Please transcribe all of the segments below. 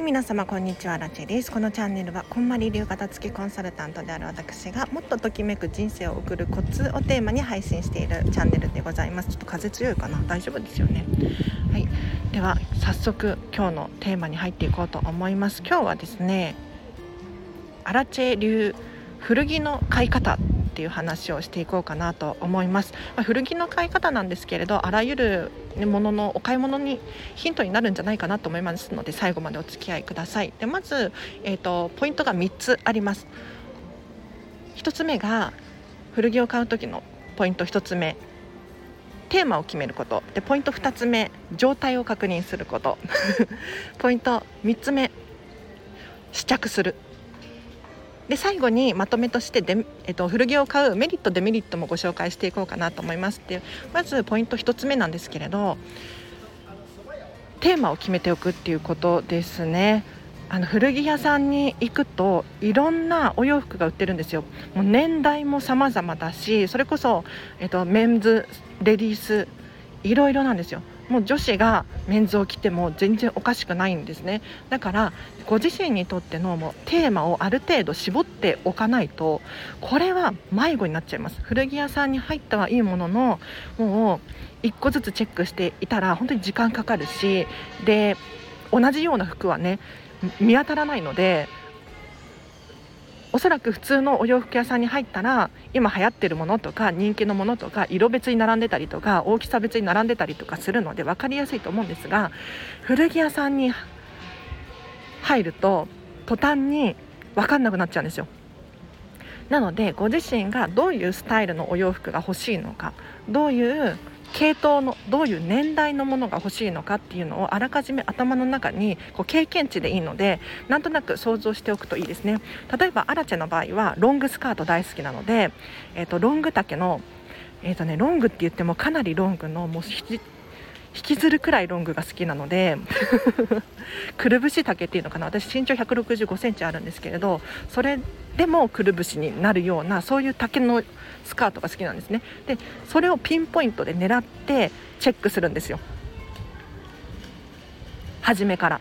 はい皆様こんにちはラチェです。このチャンネルはこんまり流片付きコンサルタントである私がもっとときめく人生を送るコツをテーマに配信しているチャンネルでございます。ちょっと風強いかな？大丈夫ですよね？はい。では早速今日のテーマに入っていこうと思います。今日はですねアラチェ流古着の買い方っていう話をしていこうかなと思います、まあ、古着の買い方なんですけれどあらゆるもののお買い物にヒントになるんじゃないかなと思いますので最後までお付き合いください。でまず、えーと、ポイントが3つあります。1つ目が古着を買う時のポイント1つ目。テーマを決めること。でポイント2つ目状態を確認すること。ポイント3つ目試着する。で最後にまとめとしてで、えっと、古着を買うメリットデメリットもご紹介していこうかなと思いますっていうまずポイント1つ目なんですけれどテーマを決めておくっていうことですね。あの古着屋さんに行くといろんなお洋服が売ってるんですよ。もう年代も様々だしそれこそ、えっと、メンズレディースいろいろなんですよ。もう女子がメンズを着ても全然おかしくないんですね。だからご自身にとってのもうテーマをある程度絞っておかないとこれは迷子になっちゃいます。古着屋さんに入ったはいいもののもう1個ずつチェックしていたら本当に時間かかるしで同じような服はね見当たらないのでおそらく普通のお洋服屋さんに入ったら今流行ってるものとか人気のものとか色別に並んでたりとか大きさ別に並んでたりとかするので分かりやすいと思うんですが古着屋さんに入ると途端に分かんなくなっちゃうんですよ。なのでご自身がどういうスタイルのお洋服が欲しいのかどういう系統のどういう年代のものが欲しいのかっていうのをあらかじめ頭の中にこう経験値でいいのでなんとなく想像しておくといいですね。例えばアラチェの場合はロングスカート大好きなので、えーと、ロング丈のえーとね、ロングって言ってもかなりロングのもう引きずるくらいロングが好きなので くるぶし丈っていうのかな。私身長1 6 5センチあるんですけれどそれでもくるぶしになるようなそういう丈のスカートが好きなんですね。でそれをピンポイントで狙ってチェックするんですよ。初めから。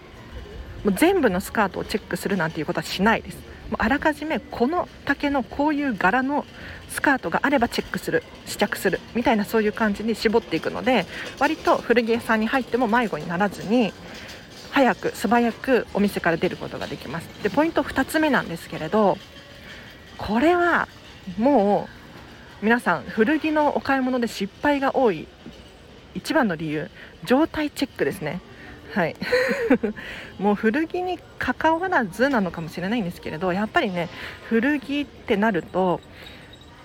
もう全部のスカートをチェックするなんていうことはしないです。あらかじめこの丈のこういう柄のスカートがあればチェックする試着するみたいなそういう感じに絞っていくので割と古着屋さんに入っても迷子にならずに早く素早くお店から出ることができます。でポイント2つ目なんですけれどこれはもう皆さん古着のお買い物で失敗が多い一番の理由状態チェックですね。はい。もう古着に関わらずなのかもしれないんですけれどやっぱりね古着ってなると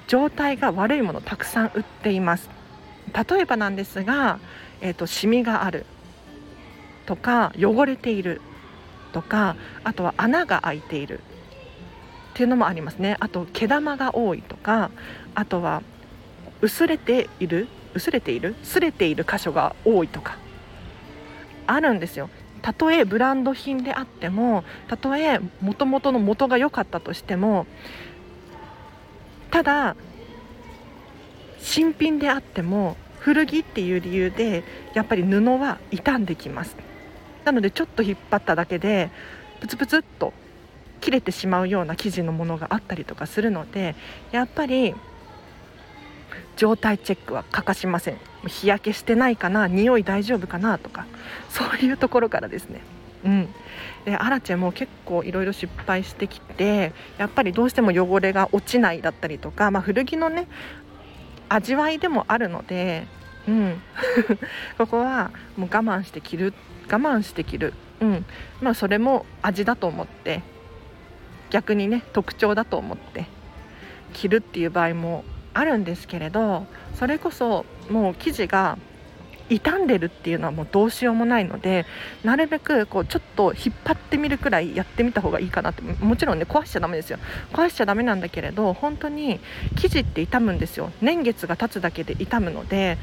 状態が悪いものたくさん売っています。例えばなんですが、えーと、シミがある。とか汚れている。とかあとは穴が開いている。っていうのもありますね。あと毛玉が多い。とかあとは薄れている。薄れている？擦れている箇所が多い。とか。あるんですよ。たとえブランド品であってもたとえもともとの元が良かったとしてもただ新品であっても古着っていう理由でやっぱり布は傷んできます。なのでちょっと引っ張っただけでプツプツっと切れてしまうような生地のものがあったりとかするのでやっぱり状態チェックは欠かしません。日焼けしてないかな匂い大丈夫かなとかそういうところからですね。うん。でアラチェも結構いろいろ失敗してきてやっぱりどうしても汚れが落ちないだったりとか、まあ、古着のね味わいでもあるので、うん、ここはもう我慢して着る我慢して着る、うん。まあ、それも味だと思って逆にね特徴だと思って着るっていう場合もあるんですけれどそれこそもう生地が傷んでるっていうのはもうどうしようもないのでなるべくこうちょっと引っ張ってみるくらいやってみた方がいいかなって。もちろんね壊しちゃだめですよ。壊しちゃだめなんだけれど本当に生地って傷むんですよ。年月が経つだけで傷むので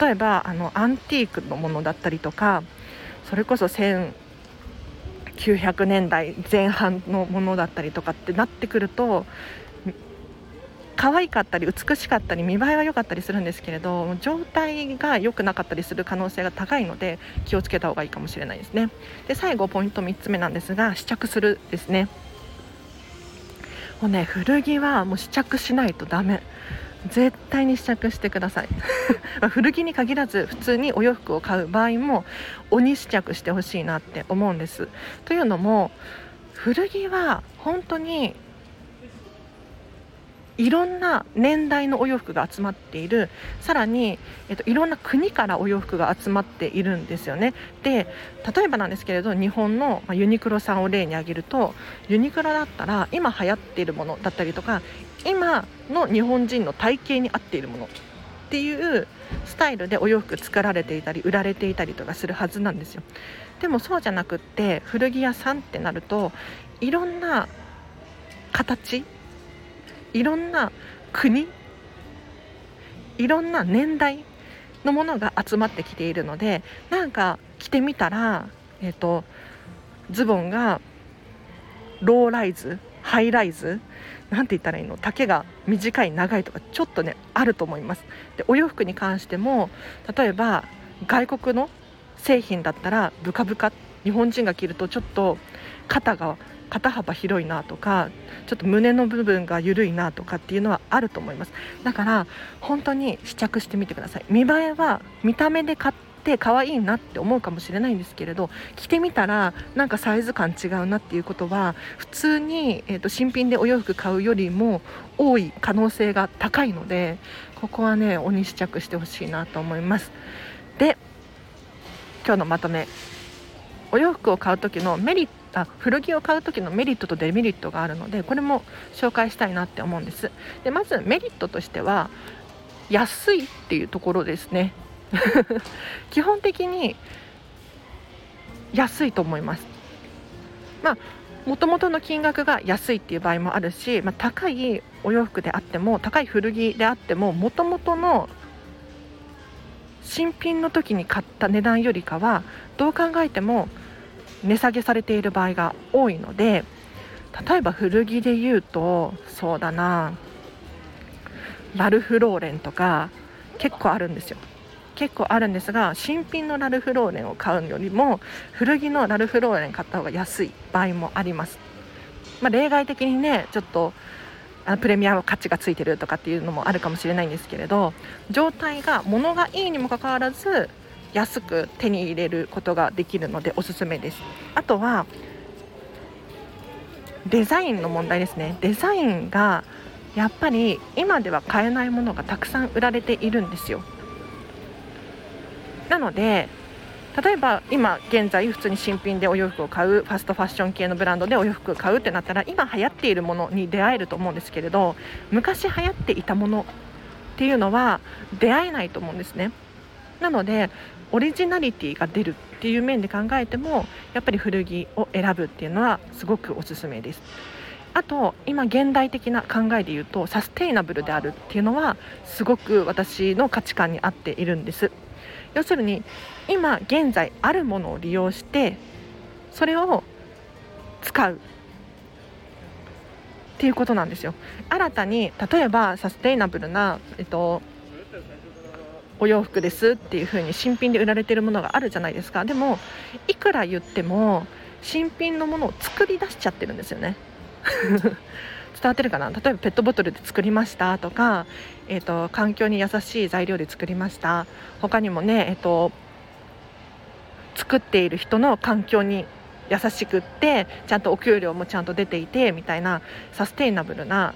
例えばあのアンティークのものだったりとかそれこそ1900年代前半のものだったりとかってなってくると可愛かったり美しかったり見栄えは良かったりするんですけれど状態が良くなかったりする可能性が高いので気をつけた方がいいかもしれないですね。で最後ポイント3つ目なんですが試着するですね。もうね古着はもう試着しないとダメ。絶対に試着してください。古着に限らず普通にお洋服を買う場合も鬼試着してほしいなって思うんです。というのも古着は本当にいろんな年代のお洋服が集まっている。さらに、えっと、いろんな国からお洋服が集まっているんですよね。で例えばなんですけれど日本のユニクロさんを例に挙げるとユニクロだったら今流行っているものだったりとか今の日本人の体型に合っているものっていうスタイルでお洋服作られていたり売られていたりとかするはずなんですよ。でもそうじゃなくって古着屋さんってなるといろんな形いろんな国いろんな年代のものが集まってきているのでなんか着てみたら、えーと、ズボンがローライズハイライズなんて言ったらいいの？丈が短い長いとかちょっとねあると思います。でお洋服に関しても例えば外国の製品だったらブカブカ日本人が着るとちょっと肩が肩幅広いなとかちょっと胸の部分が緩いなとかっていうのはあると思います。だから本当に試着してみてください。見栄えは見た目で買って可愛いなって思うかもしれないんですけれど着てみたらなんかサイズ感違うなっていうことは普通に、えーと新品でお洋服買うよりも多い可能性が高いのでここはね鬼試着してほしいなと思います。で今日のまとめ。お洋服を買う時のメリッあ古着を買う時のメリットとデメリットがあるのでこれも紹介したいなって思うんです。でまずメリットとしては安いっていうところですね。基本的に安いと思います。まあもともとの金額が安いっていう場合もあるし、まあ、高いお洋服であっても高い古着であってももともとの新品の時に買った値段よりかはどう考えても値下げされている場合が多いので例えば古着で言うとそうだなラルフ・ローレンとか結構あるんですよ。結構あるんですが新品のラルフ・ローレンを買うよりも古着のラルフ・ローレン買った方が安い場合もあります、まあ、例外的にねちょっとあプレミアム価値がついてるとかっていうのもあるかもしれないんですけれど状態が物がいいにもかかわらず安く手に入れることができるのでおすすめです。あとはデザインの問題ですね。デザインがやっぱり今では買えないものがたくさん売られているんですよ。なので例えば今現在普通に新品でお洋服を買うファストファッション系のブランドでお洋服を買うってなったら今流行っているものに出会えると思うんですけれど昔流行っていたものっていうのは出会えないと思うんですね。なのでオリジナリティが出るっていう面で考えてもやっぱり古着を選ぶっていうのはすごくおすすめです。あと今現代的な考えで言うとサステイナブルであるっていうのはすごく私の価値観に合っているんです。要するに今現在あるものを利用してそれを使うっていうことなんですよ。新たに例えばサステイナブルな、えっと、お洋服ですっていう風に新品で売られてるものがあるじゃないですか。でもいくら言っても新品のものを作り出しちゃってるんですよね。伝わってるかな？例えばペットボトルで作りました。とか、えーと、環境に優しい材料で作りました。他にもね、えーと、作っている人の環境に優しくってちゃんとお給料もちゃんと出ていてみたいなサステイナブルな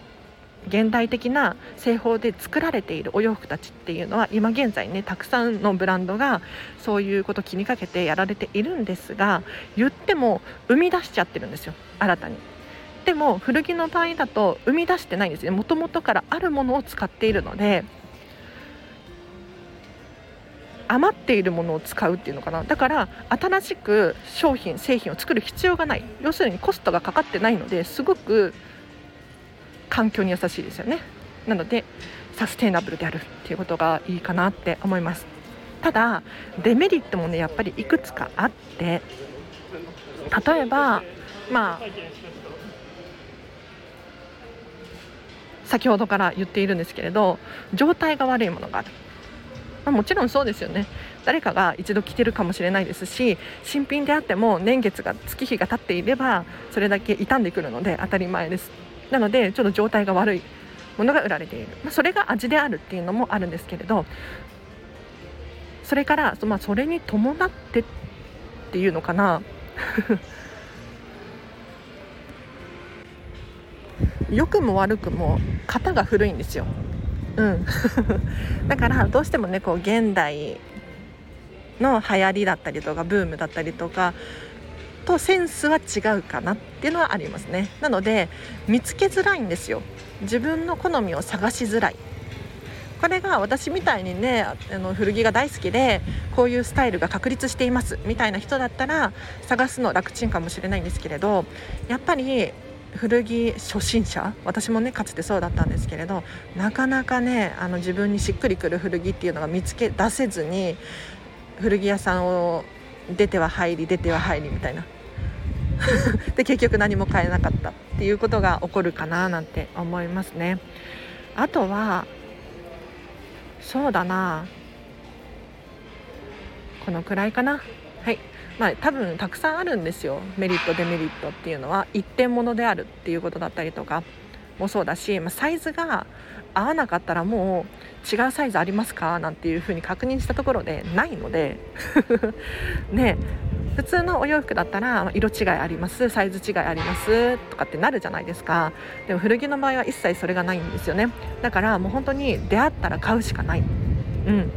現代的な製法で作られているお洋服たちっていうのは今現在ねたくさんのブランドがそういうこと気にかけてやられているんですが言っても生み出しちゃってるんですよ新たに。でも古着の場合だと生み出してないんですねもともとからあるものを使っているので余っているものを使うっていうのかな。だから新しく商品製品を作る必要がない。要するにコストがかかってないのですごく環境に優しいですよね。なのでサステイナブルであるっていうことがいいかなって思います。ただデメリットもねやっぱりいくつかあって例えばまあ先ほどから言っているんですけれど状態が悪いものがある、まあ、もちろんそうですよね。誰かが一度着てるかもしれないですし新品であっても年月が月日が経っていればそれだけ傷んでくるので当たり前です。なのでちょっと状態が悪いものが売られている、まあ、それが味であるっていうのもあるんですけれどそれから、まあ、それに伴ってっていうのかな。良くも悪くも型が古いんですよ。うん、だからどうしてもねこう現代の流行りだったりとかブームだったりとかとセンスは違うかなっていうのはありますね。なので見つけづらいんですよ。自分の好みを探しづらい。これが私みたいにねあの古着が大好きでこういうスタイルが確立しています。みたいな人だったら探すの楽ちんかもしれないんですけれどやっぱり古着初心者私もねかつてそうだったんですけれどなかなかねあの自分にしっくりくる古着っていうのが見つけ出せずに古着屋さんを出ては入り出ては入りみたいな。で結局何も買えなかったっていうことが起こるかななんて思いますね。あとはそうだな。このくらいかな。はい。まあ多分たくさんあるんですよ。メリットデメリットっていうのは。一点物であるっていうことだったりとか。もそうだし、まあ、サイズが合わなかったらもう違うサイズありますか？なんていうふうに確認したところでないので ね普通のお洋服だったら色違いありますサイズ違いありますとかってなるじゃないですか。でも古着の場合は一切それがないんですよね。だからもう本当に出会ったら買うしかない、うん、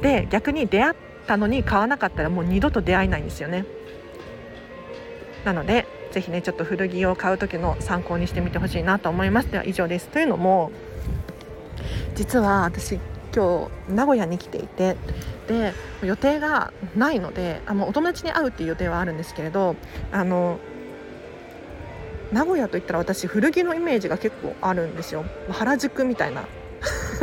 で逆に出会ったのに買わなかったらもう二度と出会えないんですよね。なのでぜひねちょっと古着を買う時の参考にしてみてほしいなと思います。では以上です。というのも実は私今日名古屋に来ていてで予定がないのであのお友達に会うっていう予定はあるんですけれどあの名古屋といったら私古着のイメージが結構あるんですよ。原宿みたいな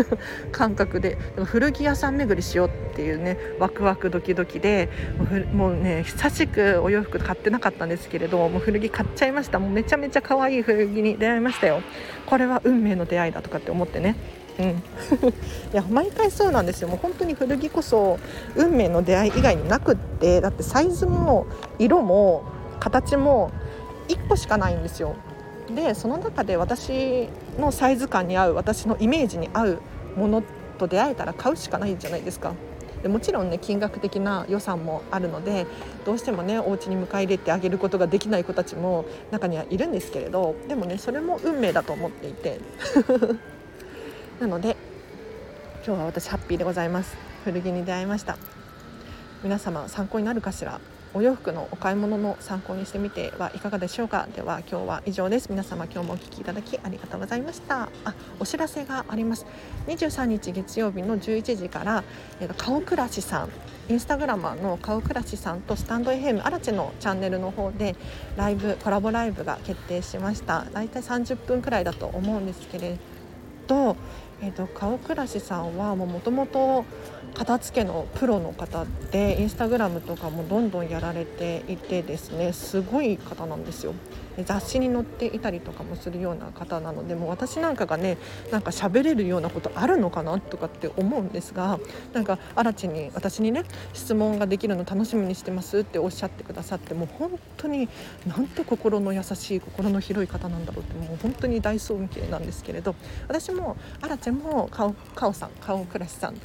感覚で。古着屋さん巡りしようっていうねワクワクドキドキでもうね久しくお洋服買ってなかったんですけれどもう古着買っちゃいました。もうめちゃめちゃ可愛い古着に出会いましたよ。これは運命の出会いだとかって思ってね。うん、いや毎回そうなんですよ。もう本当に古着こそ運命の出会い以外になくってだってサイズも色も形も1個しかないんですよ。でその中で私のサイズ感に合う私のイメージに合うものと出会えたら買うしかないじゃないですか。でもちろんね金額的な予算もあるのでどうしてもねお家に迎え入れてあげることができない子たちも中にはいるんですけれどでもねそれも運命だと思っていて。なので今日は私ハッピーでございます。古着に出会いました。皆様参考になるかしら？お洋服のお買い物の参考にしてみてはいかがでしょうか。では今日は以上です。皆様今日もお聴きいただきありがとうございました。あお知らせがあります。23日月曜日の11時から、えー、と顔暮らしさん。インスタグラマーの顔暮らしさんとスタンド FM アラチェのチャンネルの方でライブコラボライブが決定しました。だいたい30分くらいだと思うんですけれどえーと、顔暮らしさんはもともと片付けのプロの方でインスタグラムとかもどんどんやられていてですねすごい方なんですよ。雑誌に載っていたりとかもするような方なのでもう私なんかがねなんか喋れるようなことあるのかなとかって思うんですがなんか新地に私にね質問ができるの楽しみにしてますっておっしゃってくださってもう本当になんて心の優しい心の広い方なんだろうってもう本当に大尊敬なんですけれど私もアラチェも顔顔さん顔暮らしさん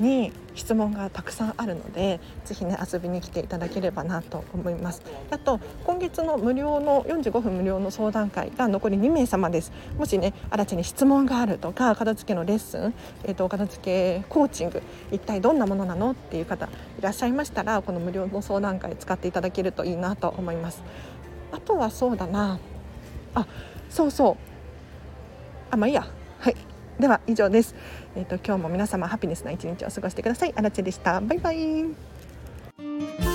に質問がたくさんあるのでぜひね遊びに来ていただければなと思います。あと今月の無料の45分無料の相談会が残り2名様です。もしね新たに質問があるとか片付けのレッスン、えーと、片付けコーチング一体どんなものなのっていう方いらっしゃいましたらこの無料の相談会使っていただけるといいなと思います。あとはそうだな。あそうそう。あまあいいや。はい。では以上です。えっ、ー、と今日も皆様ハピネスな一日を過ごしてください。あらちでした。バイバイ。